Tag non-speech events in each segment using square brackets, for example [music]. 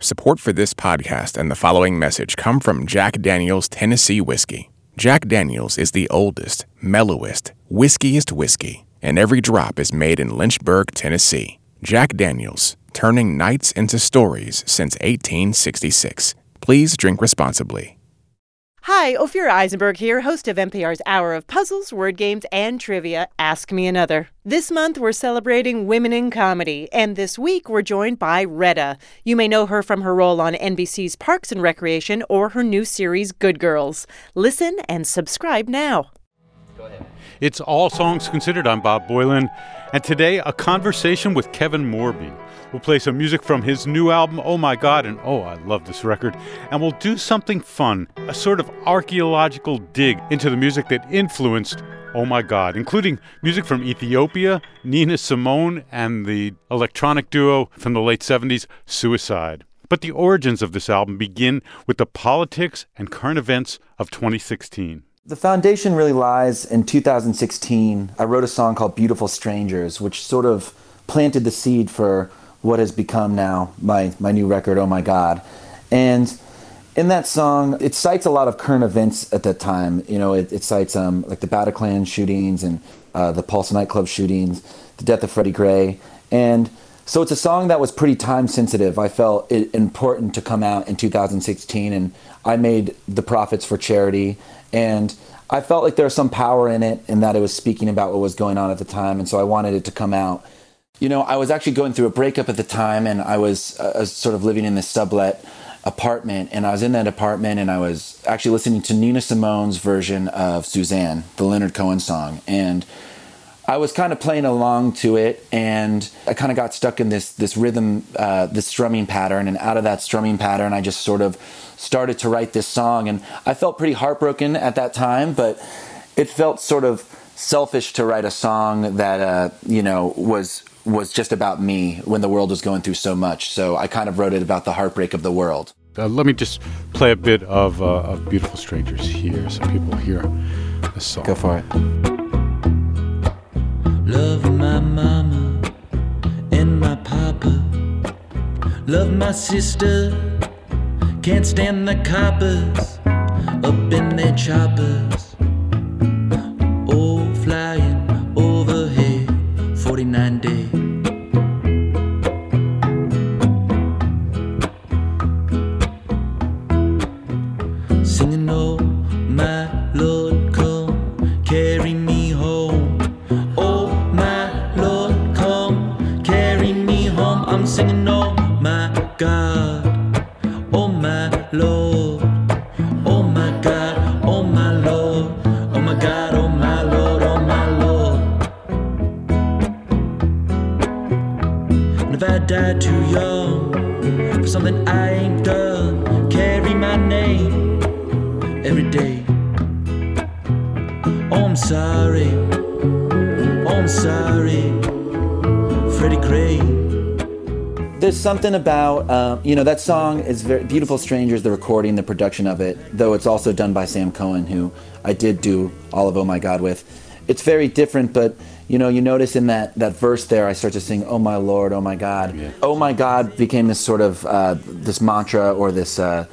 Support for this podcast and the following message come from Jack Daniels Tennessee Whiskey. Jack Daniels is the oldest, mellowest, whiskiest whiskey, and every drop is made in Lynchburg, Tennessee. Jack Daniels, turning nights into stories since 1866. Please drink responsibly. Hi, Ophira Eisenberg here, host of NPR's Hour of Puzzles, Word Games, and Trivia. Ask Me Another. This month we're celebrating women in comedy, and this week we're joined by Retta. You may know her from her role on NBC's Parks and Recreation or her new series Good Girls. Listen and subscribe now. It's All Songs Considered. I'm Bob Boilen, and today a conversation with Kevin Morby. We'll play some music from his new album, Oh My God, and oh, I love this record. And we'll do something fun, a sort of archaeological dig into the music that influenced Oh My God, including music from Ethiopia, Nina Simone, and the electronic duo from the late 70s, Suicide. But the origins of this album begin with the politics and current events of 2016. The foundation really lies in 2016. I wrote a song called Beautiful Strangers, which sort of planted the seed for what has become now my, my new record, Oh My God. And in that song, it cites a lot of current events at that time. You know, it, it cites um, like the Bataclan shootings and uh, the Pulse nightclub shootings, the death of Freddie Gray. And so it's a song that was pretty time sensitive. I felt it important to come out in 2016, and I made the profits for charity. And I felt like there was some power in it, and that it was speaking about what was going on at the time. And so I wanted it to come out. You know, I was actually going through a breakup at the time, and I was, uh, sort of living in this sublet apartment. And I was in that apartment, and I was actually listening to Nina Simone's version of Suzanne, the Leonard Cohen song. And I was kind of playing along to it, and I kind of got stuck in this this rhythm, uh, this strumming pattern. And out of that strumming pattern, I just sort of started to write this song. And I felt pretty heartbroken at that time, but it felt sort of selfish to write a song that uh, you know was was just about me when the world was going through so much. So I kind of wrote it about the heartbreak of the world. Uh, let me just play a bit of, uh, of Beautiful Strangers here so people hear the song. Go for it. Love my mama and my papa. Love my sister. Can't stand the coppers up in their choppers. Every day. Oh, I'm sorry. Oh, I'm sorry. Freddie Gray. There's something about, uh, you know, that song is very Beautiful Strangers, the recording, the production of it, though it's also done by Sam Cohen, who I did do all of Oh My God with. It's very different, but, you know, you notice in that, that verse there, I start to sing, Oh My Lord, Oh My God. Oh My God became this sort of, uh, this mantra or this, uh,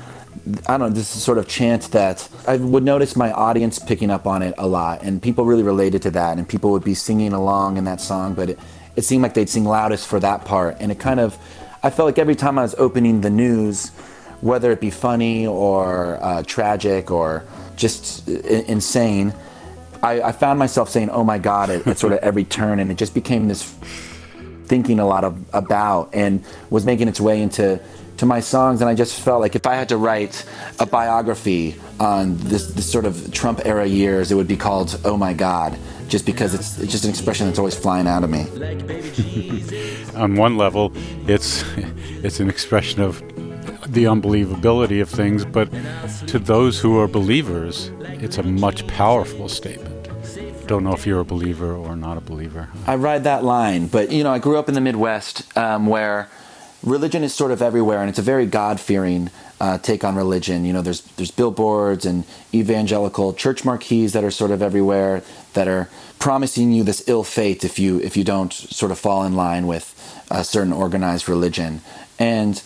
I don't know, this is sort of chant that I would notice my audience picking up on it a lot, and people really related to that, and people would be singing along in that song, but it, it seemed like they'd sing loudest for that part, and it kind of, I felt like every time I was opening the news, whether it be funny or uh, tragic or just I- insane, I, I found myself saying, "Oh my God!" at, at sort of every turn, and it just became this thinking a lot of, about and was making its way into to my songs and I just felt like if I had to write a biography on this, this sort of Trump era years it would be called Oh My God just because it's, it's just an expression that's always flying out of me. [laughs] On one level, it's it's an expression of the unbelievability of things, but to those who are believers, it's a much powerful statement. Don't know if you're a believer or not a believer. I ride that line, but you know, I grew up in the Midwest um, where religion is sort of everywhere, and it's a very God-fearing uh, take on religion. You know, there's there's billboards and evangelical church marquees that are sort of everywhere that are promising you this ill fate if you if you don't sort of fall in line with a certain organized religion. And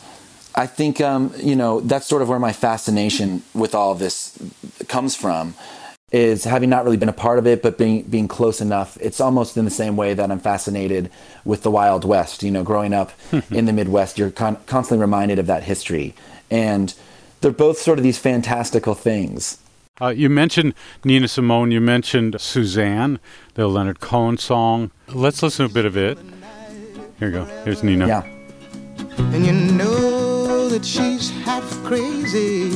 I think um, you know that's sort of where my fascination with all this comes from is having not really been a part of it, but being being close enough. It's almost in the same way that I'm fascinated with the Wild West. You know, growing up [laughs] in the Midwest, you're con- constantly reminded of that history, and they're both sort of these fantastical things. Uh, you mentioned Nina Simone. You mentioned Suzanne, the Leonard Cohen song. Let's listen to a bit of it. Here you go. Here's Nina. Yeah. And you know that she's half crazy,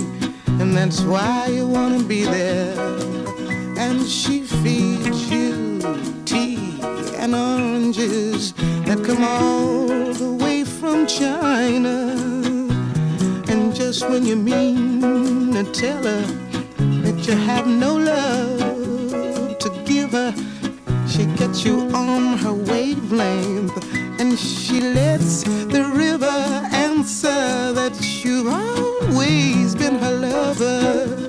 and that's why you wanna be there. And she feeds you tea and oranges that come all the way from China. And just when you mean to tell her that you have no love to give her, she gets you on her wavelength and she lets the river answer that you've always been her lover.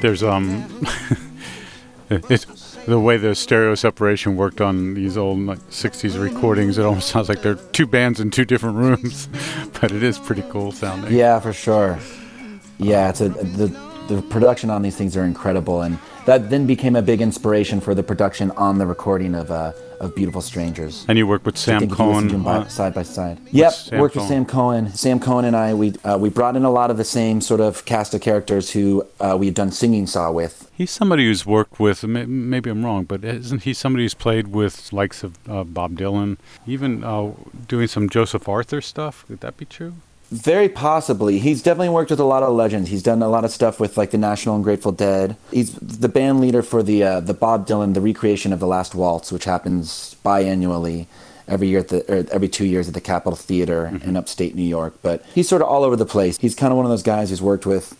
There's um, [laughs] it's the way the stereo separation worked on these old like, '60s recordings. It almost sounds like they're two bands in two different rooms, [laughs] but it is pretty cool sounding. Yeah, for sure. Yeah, it's a the the production on these things are incredible, and that then became a big inspiration for the production on the recording of uh, of Beautiful Strangers. And you worked with Sam think if you listen to Cohen. by, uh, side by side. Yep, Sam worked with Sam Cohen. Sam Cohen and I, we uh, we brought in a lot of the same sort of cast of characters who uh, we had done Singing Saw with. He's somebody who's worked with. Maybe I'm wrong, but isn't he somebody who's played with likes of uh, Bob Dylan, even uh, doing some Joseph Arthur stuff? Would that be true? Very possibly. He's definitely worked with a lot of legends. He's done a lot of stuff with like the National and Grateful Dead. He's the band leader for the uh, the Bob Dylan the recreation of the Last Waltz, which happens biannually every year at the or every two years at the Capitol Theater in upstate New York. But he's sort of all over the place. He's kind of one of those guys who's worked with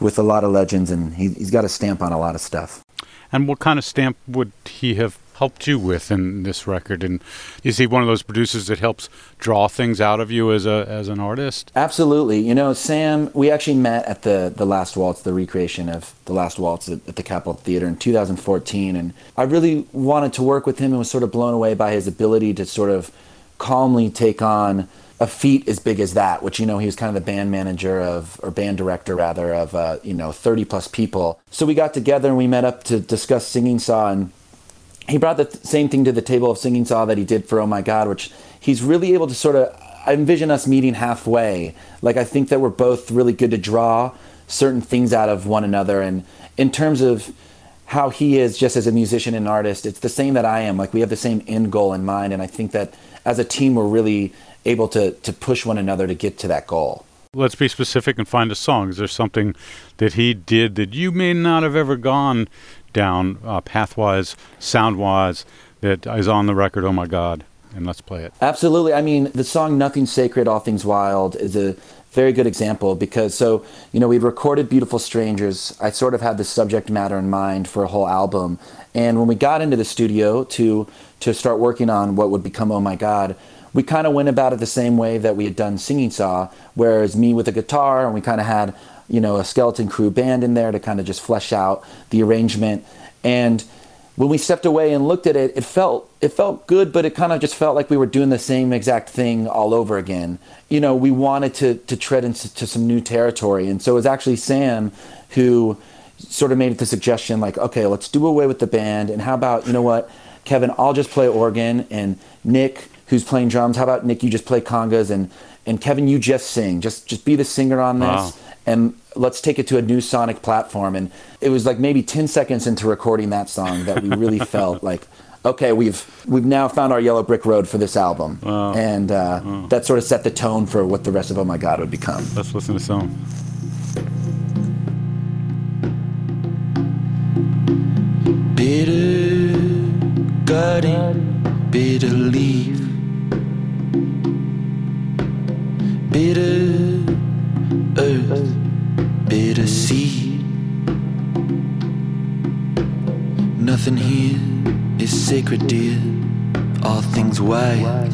with a lot of legends, and he, he's got a stamp on a lot of stuff. And what kind of stamp would he have helped you with in this record? And is he one of those producers that helps draw things out of you as a as an artist? Absolutely. You know, Sam, we actually met at the, the Last Waltz, the recreation of the Last Waltz at, at the Capitol Theater in 2014. And I really wanted to work with him and was sort of blown away by his ability to sort of calmly take on a feat as big as that, which, you know, he was kind of the band manager of, or band director rather, of, uh, you know, 30 plus people. So we got together and we met up to discuss Singing Saw and he brought the th- same thing to the table of singing saw that he did for oh my god which he's really able to sort of i envision us meeting halfway. Like i think that we're both really good to draw certain things out of one another. And in terms of how he is just as a musician and artist it's the same that i am. Like we have the same end goal in mind. And i think that as a team we're really able to to push one another to get to that goal. Let's be specific and find a song. Is there something that he did that you may not have ever gone down uh, pathwise, sound-wise, that is on the record? Oh my God! And let's play it. Absolutely. I mean, the song Nothing Sacred, All Things Wild is a very good example because, so, you know, we'd recorded Beautiful Strangers. I sort of had the subject matter in mind for a whole album. And when we got into the studio to, to start working on what would become Oh My God, we kind of went about it the same way that we had done Singing Saw, whereas me with a guitar, and we kind of had, you know, a skeleton crew band in there to kind of just flesh out the arrangement. And when we stepped away and looked at it, it felt it felt good, but it kind of just felt like we were doing the same exact thing all over again. You know, we wanted to to tread into some new territory, and so it was actually Sam who sort of made the suggestion, like, okay, let's do away with the band, and how about you know what, Kevin, I'll just play organ, and Nick, who's playing drums, how about Nick, you just play congas, and and Kevin, you just sing, just just be the singer on this Wow. And let's take it to a new sonic platform. And it was like maybe 10 seconds into recording that song that we really [laughs] felt like okay we've we've now found our yellow brick road for this album. And uh, that sort of set the tone for what the rest of oh my god would become. Let's listen to some. Bitter garden, bitter leaf. Is sacred, dear. All things white.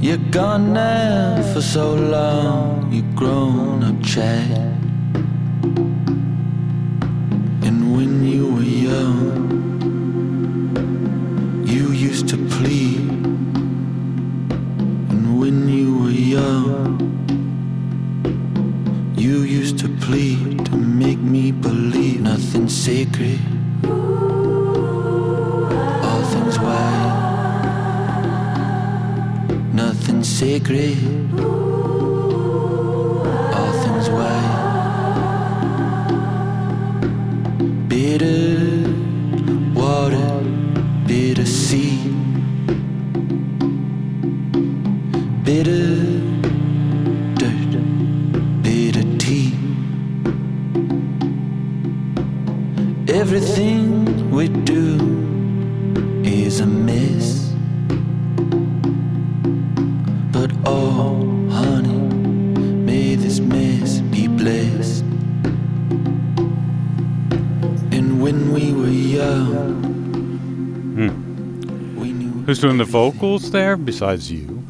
You're gone now for so long. You've grown up, Chad. Sacred. All things white. Bitter water, bitter sea. Bitter dirt, bitter tea. Everything we do is a mess. Who's doing the vocals there besides you?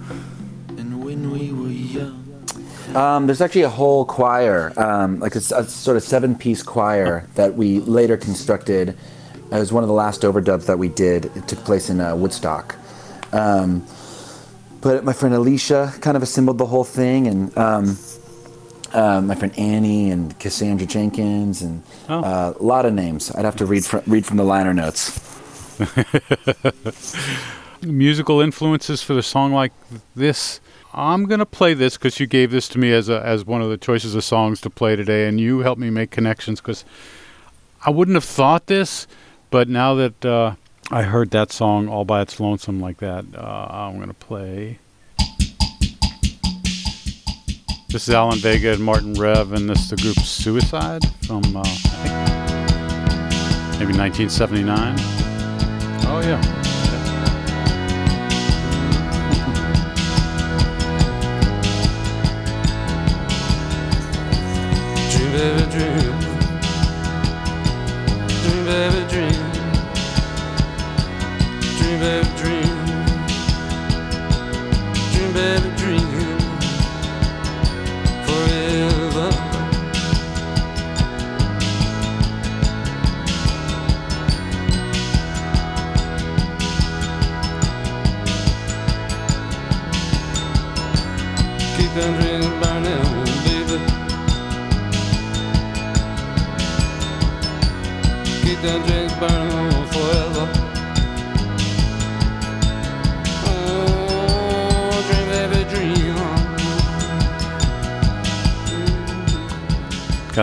And when we were young. Um, there's actually a whole choir, um, like a sort of seven-piece choir that we later constructed. It was one of the last overdubs that we did. It took place in uh, Woodstock. Um, but my friend Alicia kind of assembled the whole thing, and um, uh, my friend Annie and Cassandra Jenkins, and Oh. uh, a lot of names. I'd have to read fr- read from the liner notes. [laughs] musical influences for the song like this. I'm gonna play this because you gave this to me as a, as one of the choices of songs to play today, and you helped me make connections because I wouldn't have thought this, but now that uh, I heard that song all by its lonesome like that, uh, I'm gonna play. This is Alan Vega and Martin Rev, and this is the group Suicide from uh, maybe 1979. Oh yeah. Dream,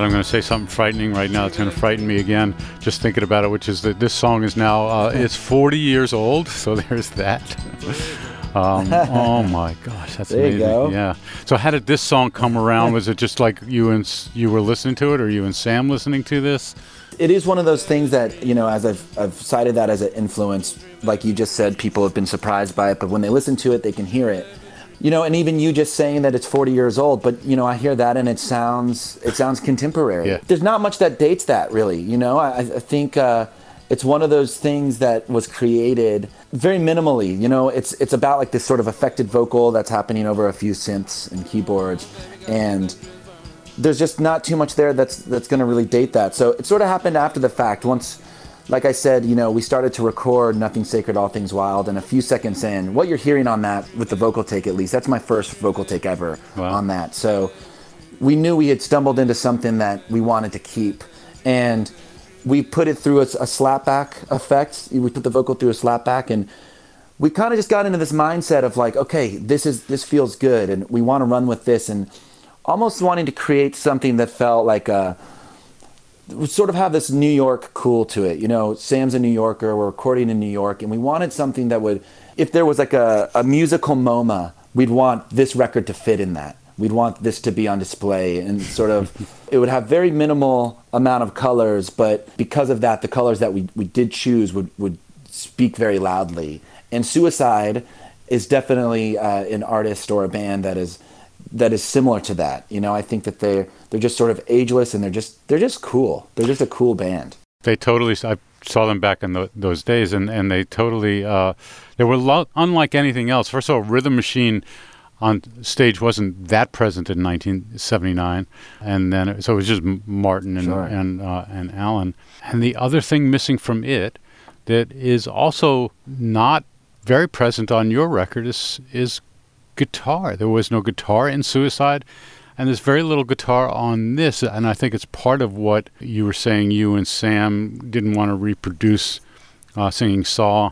I'm going to say something frightening right now. It's going to frighten me again just thinking about it, which is that this song is now, uh, it's 40 years old, so [laughs] there's that. [laughs] Um, oh my gosh, that's There you amazing. go. Yeah. So how did this song come around? Was it just like you and you were listening to it, or you and Sam listening to this? it is one of those things that you know as I've, I've cited that as an influence like you just said people have been surprised by it but when they listen to it they can hear it you know and even you just saying that it's 40 years old but you know i hear that and it sounds it sounds contemporary Yeah. there's not much that dates that really you know i, I think uh, it's one of those things that was created very minimally you know it's it's about like this sort of affected vocal that's happening over a few synths and keyboards and there's just not too much there that's that's going to really date that. So it sort of happened after the fact. Once, like I said, you know, we started to record "Nothing Sacred, All Things Wild," and a few seconds in, what you're hearing on that with the vocal take, at least, that's my first vocal take ever Wow. on that. So we knew we had stumbled into something that we wanted to keep, and we put it through a, a slapback effect. We put the vocal through a slapback, and we kind of just got into this mindset of like, okay, this is this feels good, and we want to run with this, and almost wanting to create something that felt like a sort of have this New York cool to it. You know, Sam's a New Yorker. We're recording in New York, and we wanted something that would, if there was like a, a musical MoMA, we'd want this record to fit in that. We'd want this to be on display, and sort of, [laughs] it would have very minimal amount of colors, but because of that, the colors that we, we did choose would would speak very loudly. And Suicide is definitely uh, an artist or a band that is that is similar to that. You know, I think that they're they're just sort of ageless and they're just they're just cool. They're just a cool band. They totally. I saw them back in tho- those days, and and they totally. Uh, they were lo- unlike anything else. First of all, Rhythm Machine on stage wasn't that present in 1979, and then it, so it was just Martin and Sure. and uh, and Alan. And the other thing missing from it that is also not very present on your record is is guitar. There was no guitar in Suicide, and there's very little guitar on this. And I think it's part of what you were saying. You and Sam didn't want to reproduce uh, singing Saw.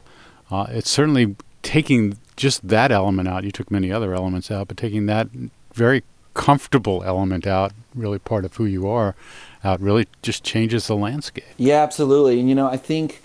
Uh, it's certainly taking just that element out. You took many other elements out, but taking that very comfortable element out, really part of who you are, out, really just changes the landscape. Yeah, absolutely. And you know, I think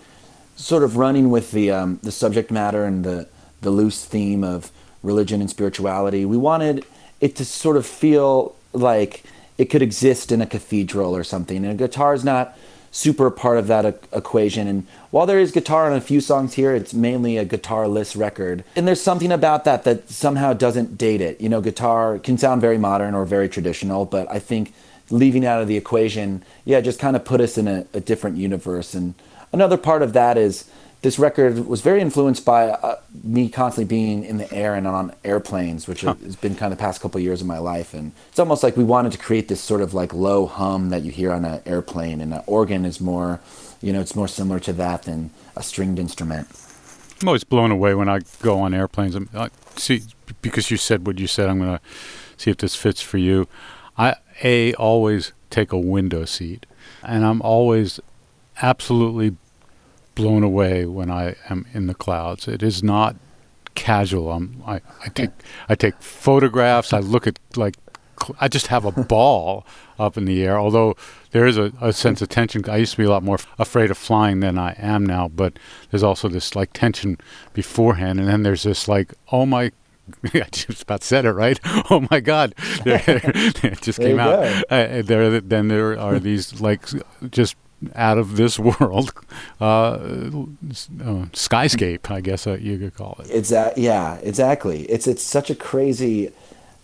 sort of running with the um, the subject matter and the the loose theme of religion and spirituality, we wanted it to sort of feel like it could exist in a cathedral or something. And guitar is not super part of that equation. And while there is guitar on a few songs here, it's mainly a guitarless record. And there's something about that that somehow doesn't date it. You know, guitar can sound very modern or very traditional, but I think leaving out of the equation, yeah, just kind of put us in a, a different universe. And another part of that is this record was very influenced by uh, me constantly being in the air and on airplanes, which has been kind of the past couple of years of my life. And it's almost like we wanted to create this sort of like low hum that you hear on an airplane, and an organ is more, you know, it's more similar to that than a stringed instrument. I'm always blown away when I go on airplanes. I'm, I see because you said what you said. I'm going to see if this fits for you. I a always take a window seat, and I'm always absolutely blown away when I am in the clouds. It is not casual. I'm, I I take I take photographs. I look at like I just have a [laughs] ball up in the air. Although there is a, a sense of tension. I used to be a lot more afraid of flying than I am now. But there's also this like tension beforehand, and then there's this like oh my. [laughs] I just about said it right. [laughs] Oh my God! It just came out. Uh, there, then there are these like just out of this [laughs] world uh, uh, skyscape, I guess uh, you could call it. It's that, yeah, exactly. It's it's such a crazy.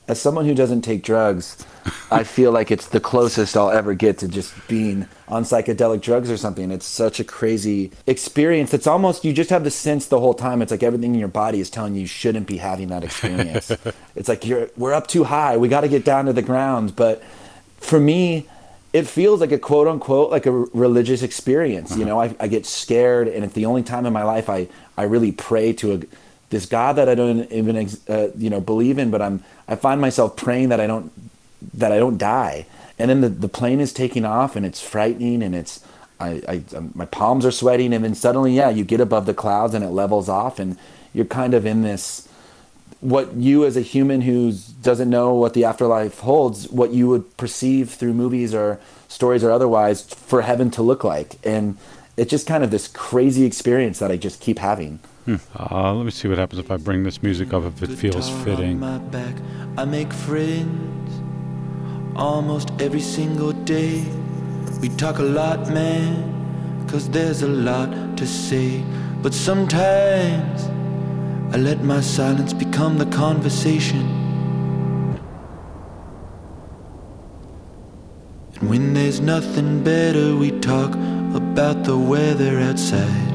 As someone who doesn't take drugs, I [laughs] feel like it's the closest I'll ever get to just being on psychedelic drugs or something. It's such a crazy experience. It's almost you just have the sense the whole time. It's like everything in your body is telling you you shouldn't be having that experience. [laughs] it's like you're we're up too high. We got to get down to the ground. But for me, it feels like a quote unquote like a religious experience. You know, I, I get scared, and it's the only time in my life I I really pray to a this God that I don't even ex- uh, you know believe in, but I'm I find myself praying that I don't that I don't die. And then the, the plane is taking off, and it's frightening, and it's I, I um, my palms are sweating, and then suddenly, yeah, you get above the clouds, and it levels off, and you're kind of in this what you as a human who doesn't know what the afterlife holds, what you would perceive through movies or stories or otherwise for heaven to look like. And it's just kind of this crazy experience that I just keep having. Uh, let me see what happens if I bring this music up if it feels fitting. My back, I make friends almost every single day. We talk a lot, man, cause there's a lot to say. But sometimes I let my silence become the conversation. And when there's nothing better, we talk about the weather outside.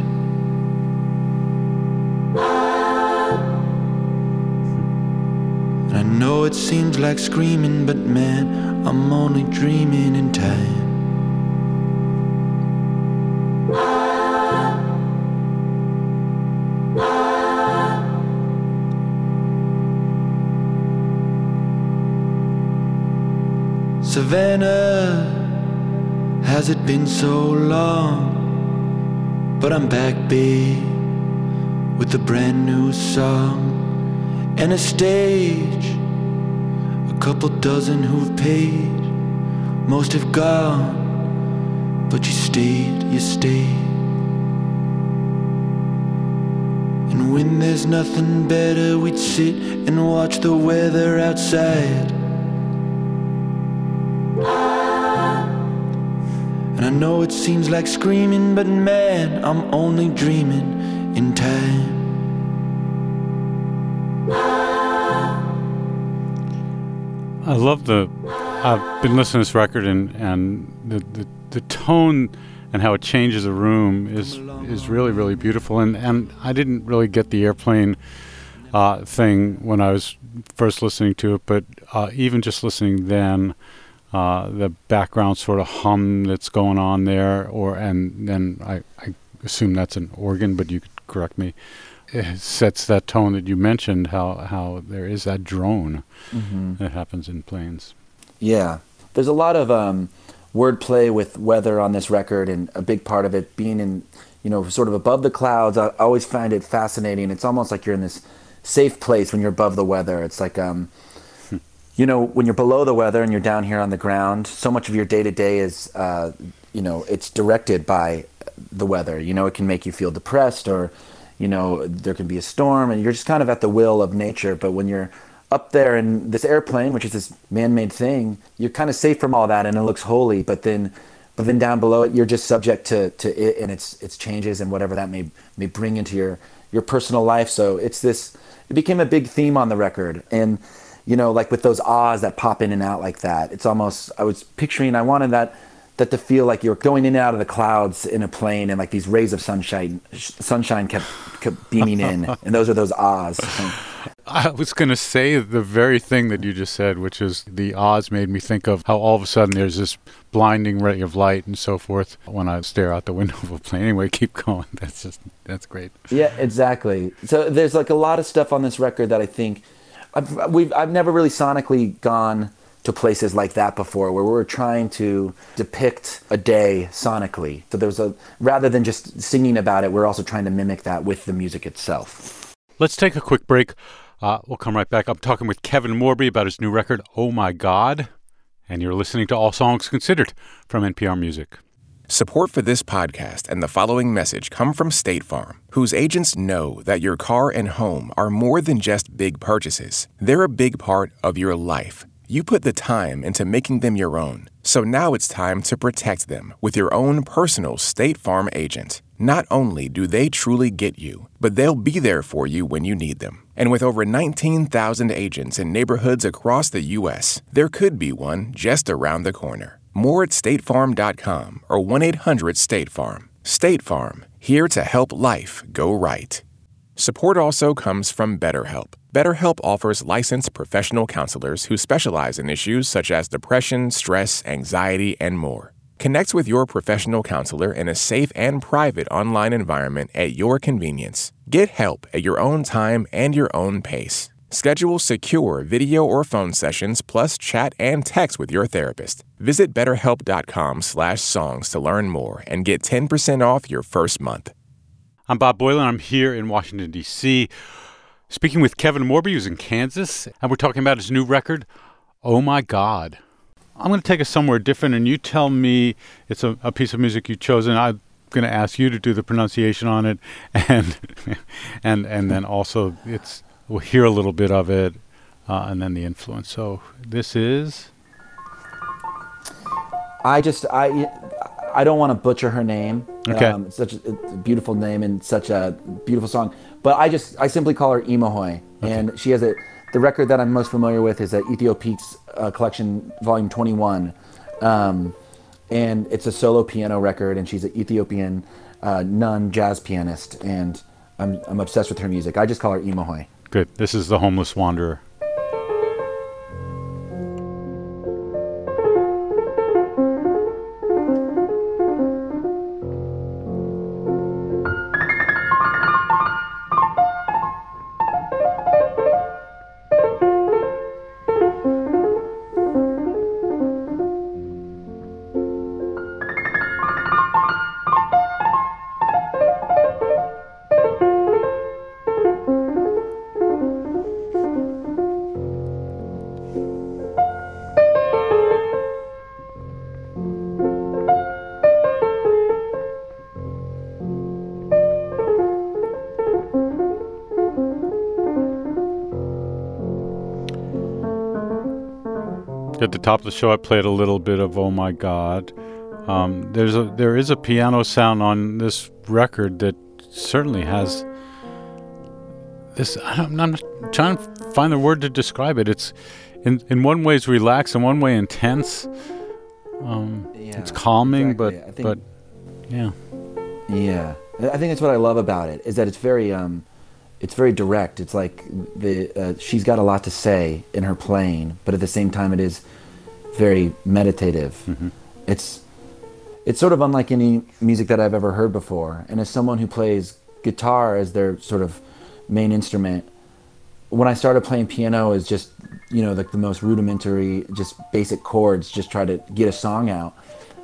I know it seems like screaming, but man, I'm only dreaming in time. Savannah, has it been so long? But I'm back, babe, with a brand new song and a stage. A couple dozen who've paid, most have gone, but you stayed, you stayed. And when there's nothing better, we'd sit and watch the weather outside. And I know it seems like screaming, but man, I'm only dreaming in time. I love the. I've been listening to this record and and the, the the tone and how it changes a room is is really really beautiful. And and I didn't really get the airplane uh, thing when I was first listening to it, but uh, even just listening then, uh, the background sort of hum that's going on there, or and then I, I assume that's an organ, but you could correct me. It sets that tone that you mentioned. How how there is that drone Mm-hmm. that happens in planes. Yeah, there's a lot of um, wordplay with weather on this record, and a big part of it being in, you know, sort of above the clouds. I always find it fascinating. It's almost like you're in this safe place when you're above the weather. It's like, um, you know, when you're below the weather and you're down here on the ground, so much of your day to day is, uh, you know, it's directed by the weather. You know, it can make you feel depressed, or, you know, there can be a storm, and you're just kind of at the will of nature. But when you're up there in this airplane, which is this man-made thing, you're kind of safe from all that, and it looks holy. But then, but then down below it, you're just subject to, to it and its its changes and whatever that may may bring into your your personal life. So it's this. It became a big theme on the record, and you know, like with those ahs that pop in and out like that. It's almost. I was picturing. I wanted that that to feel like you're going in and out of the clouds in a plane, and like these rays of sunshine sunshine kept kept beaming in, [laughs] and those are those ahs. I was going to say the very thing that you just said, which is the odds made me think of how all of a sudden there's this blinding ray of light and so forth when I stare out the window of a plane. Anyway, [laughs] keep going. That's just, that's great. Yeah, exactly. So there's like a lot of stuff on this record that I think I've we've I've never really sonically gone to places like that before where we're trying to depict a day sonically. So there's a rather than just singing about it, we're also trying to mimic that with the music itself. Let's take a quick break. Uh, we'll come right back. I'm talking with Kevin Morby about his new record, Oh My God. And you're listening to All Songs Considered from NPR Music. Support for this podcast and the following message come from State Farm, whose agents know that your car and home are more than just big purchases. They're a big part of your life. You put the time into making them your own. So now it's time to protect them with your own personal State Farm agent. Not only do they truly get you, but they'll be there for you when you need them. And with over 19,000 agents in neighborhoods across the U.S., there could be one just around the corner. More at statefarm.com or 1 800 State Farm. State Farm, here to help life go right. Support also comes from BetterHelp. BetterHelp offers licensed professional counselors who specialize in issues such as depression, stress, anxiety, and more. Connect with your professional counselor in a safe and private online environment at your convenience. Get help at your own time and your own pace. Schedule secure video or phone sessions plus chat and text with your therapist. Visit betterhelp.com/songs to learn more and get 10% off your first month. I'm Bob Boilen. I'm here in Washington, D.C., speaking with Kevin Morby, who's in Kansas, and we're talking about his new record, Oh My God. I'm going to take us somewhere different, and you tell me it's a, a piece of music you've chosen. I'm going to ask you to do the pronunciation on it, [laughs] and and and then also it's we'll hear a little bit of it, uh, and then the influence. So this is I just I I don't want to butcher her name. Okay. Um, it's such a, it's a beautiful name and such a beautiful song. But I just I simply call her Emahoy, and she has a the record that I'm most familiar with is a Ethiopiques uh, collection, volume 21, um, and it's a solo piano record, and she's an Ethiopian uh, nun jazz pianist, and I'm I'm obsessed with her music. I just call her Emahoy. Good. This is the Homeless Wanderer. At the top of the show, I played a little bit of "Oh My God." Um, there's a there is a piano sound on this record that certainly has this. I'm not trying to find the word to describe it. It's in in one way it's relaxed, in one way intense. Um, Yeah, it's calming, exactly. but think- but yeah, Yeah, I think that's what I love about it is that it's very um, it's very direct. It's like the uh, she's got a lot to say in her playing, but at the same time, it is very meditative. It's it's sort of unlike any music that I've ever heard before. And as someone who plays guitar as their sort of main instrument, when I started playing piano is just you know like the most rudimentary, just basic chords, just try to get a song out.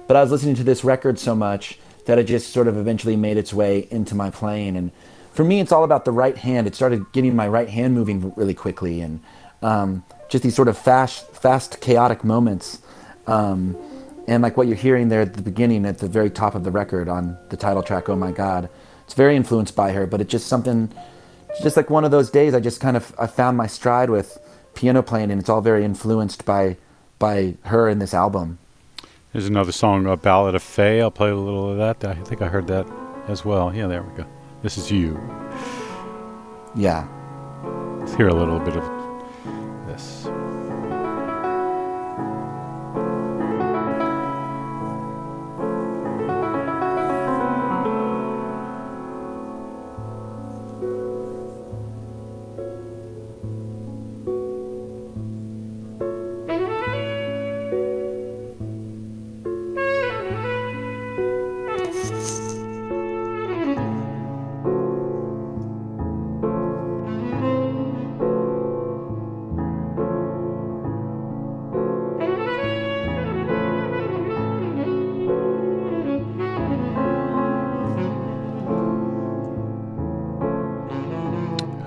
But I was listening to this record so much that it just sort of eventually made its way into my playing. And for me, it's all about the right hand. It started getting my right hand moving really quickly, and um, just these sort of fast, fast, chaotic moments. Um, and like what you're hearing there at the beginning, at the very top of the record on the title track, "Oh My God," it's very influenced by her. But it's just something, just like one of those days. I just kind of I found my stride with piano playing, and it's all very influenced by by her in this album. there's another song, a ballad of Faye. I'll play a little of that. I think I heard that as well. Yeah, there we go. This is you. Yeah. Let's hear a little bit of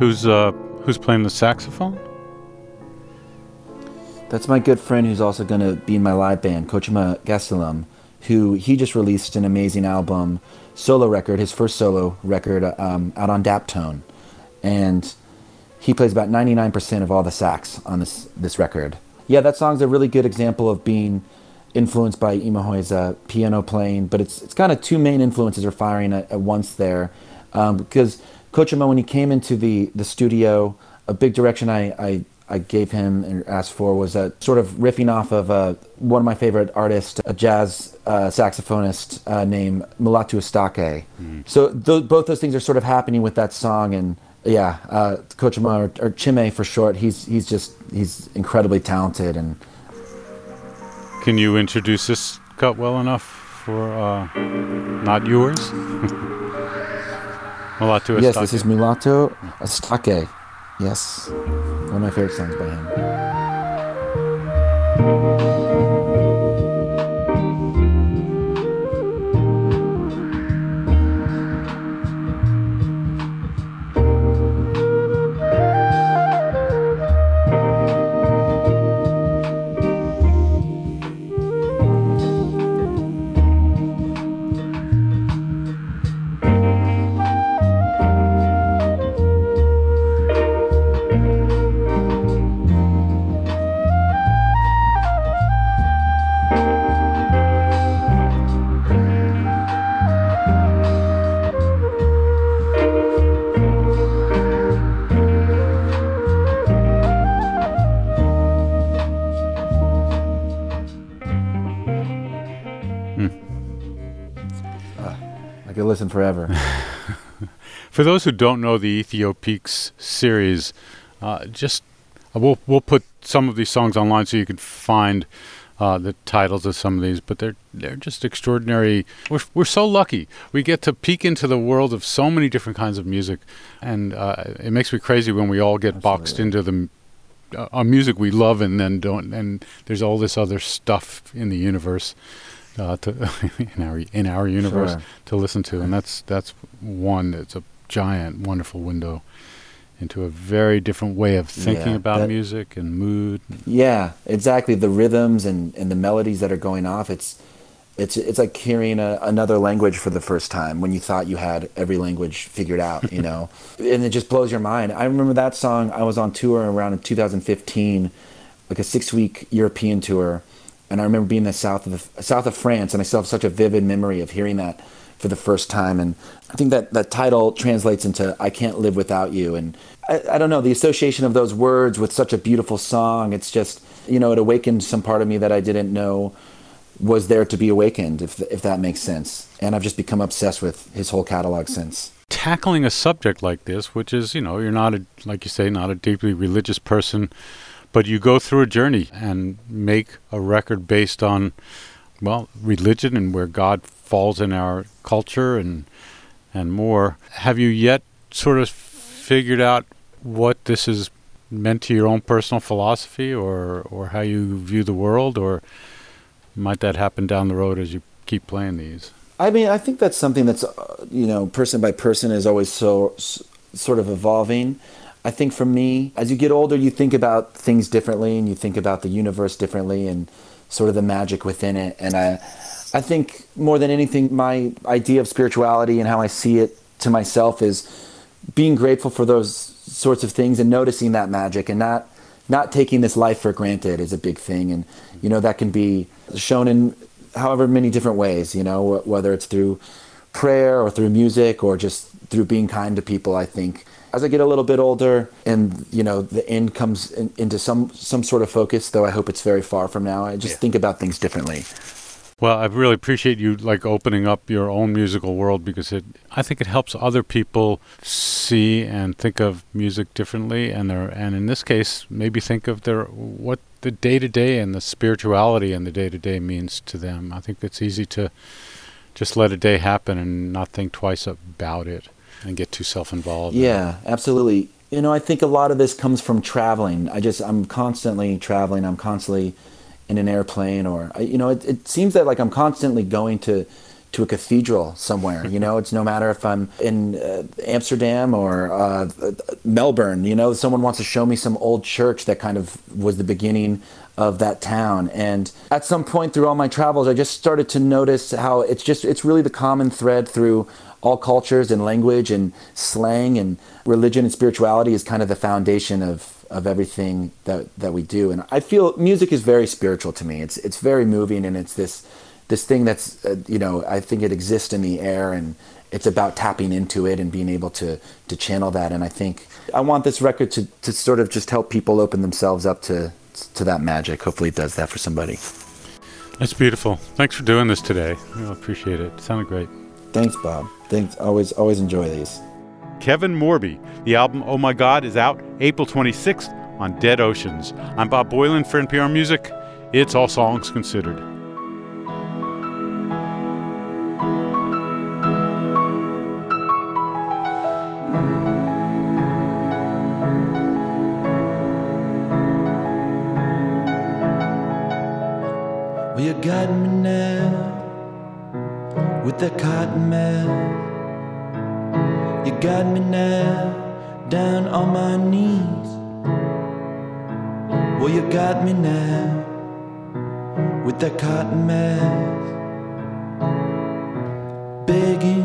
Who's uh who's playing the saxophone? That's my good friend who's also going to be in my live band, Cochemea Gastelum, who he just released an amazing album, solo record, his first solo record um, out on Daptone. And he plays about 99% of all the sax on this, this record. Yeah, that song's a really good example of being influenced by Emahoy's uh, piano playing, but it's, it's kind of two main influences are firing at, at once there. Um, because Cochemea, when he came into the, the studio, a big direction I, I I gave him and asked for was a sort of riffing off of uh, one of my favorite artists, a jazz uh, saxophonist uh, named Mulatu Astatke. So th- both those things are sort of happening with that song, and yeah, uh, Cochemea or, or Chime for short, he's he's just he's incredibly talented, and Can you introduce this cut well enough for uh, not yours? [laughs] Mulatu yes, this is Mulatu Astatke. Yes, one of my favorite songs by him. Forever. [laughs] For those who don't know the Ethiopiques series, uh, just uh, we'll we'll put some of these songs online so you can find uh, the titles of some of these. But they're they're just extraordinary. We're we're so lucky. We get to peek into the world of so many different kinds of music, and uh, it makes me crazy when we all get boxed into the uh, uh, music we love and then don't. And there's all this other stuff in the universe. Uh, to [laughs] in our in our universe Sure. to listen to, and that's that's one. It's a giant, wonderful window into a very different way of thinking Yeah, about that- music and mood. Yeah, exactly. The rhythms and, and the melodies that are going off. It's it's it's like hearing a, another language for the first time when you thought you had every language figured out. You know, [laughs] and it just blows your mind. I remember that song. I was on tour around in 2015, like a six week European tour, and I remember being in the south of the, south of France, and I still have such a vivid memory of hearing that for the first time. And I think that that title translates into I Can't Live Without You. And I, I don't know, the association of those words with such a beautiful song, it's just, you know, it awakened some part of me that I didn't know was there to be awakened, if, if that makes sense. And I've just become obsessed with his whole catalog since. Tackling a subject like this, which is, you know, you're not, a, like you say, not a deeply religious person, but you go through a journey and make a record based on, well, religion and where God falls in our culture and and more. Have you yet sort of figured out what this is meant to your own personal philosophy or or how you view the world or might that happen down the road as you keep playing these? I mean, I think that's something that's, uh, you know, person by person is always so s- sort of evolving. I think for me, as you get older, you think about things differently and you think about the universe differently and sort of the magic within it. And I, I think more than anything, my idea of spirituality and how I see it to myself is being grateful for those sorts of things and noticing that magic and not not taking this life for granted is a big thing. And you know that can be shown in however many different ways. You know whether it's through prayer or through music or just through being kind to people. I think as I get a little bit older and you know the end comes in, into some some sort of focus, though I hope it's very far from now. I just think about things differently. Well, I really appreciate you like opening up your own musical world because it I think it helps other people see and think of music differently and their and in this case maybe think of their what the day to day and the spirituality and the day to day means to them. I think it's easy to just let a day happen and not think twice about it and get too self involved. Yeah, absolutely. You know, I think a lot of this comes from traveling. I just I'm constantly traveling. I'm constantly in an airplane or you know, it, it seems that like I'm constantly going to to a cathedral somewhere. You know, it's no matter if I'm in uh, Amsterdam or uh, Melbourne. You know, someone wants to show me some old church that kind of was the beginning of that town. And at some point through all my travels, I just started to notice how it's just it's really the common thread through all cultures and language and slang and religion and spirituality is kind of the foundation of of everything that that we do. And I feel music is very spiritual to me. It's it's very moving and it's this this thing that's uh, you know I think it exists in the air and it's about tapping into it and being able to to channel that. And I think I want this record to to sort of just help people open themselves up to to that magic. Hopefully, it does that for somebody. That's beautiful. Thanks for doing this today. I appreciate it. It sounded great. Thanks, Bob. Thanks. Always always enjoy these. Kevin Morby. The album Oh My God is out April 26th on Dead Oceans. I'm Bob Boilen for NPR Music. It's All Songs Considered. Well, You got me now down on my knees. Well, you got me now with that cotton mouth, begging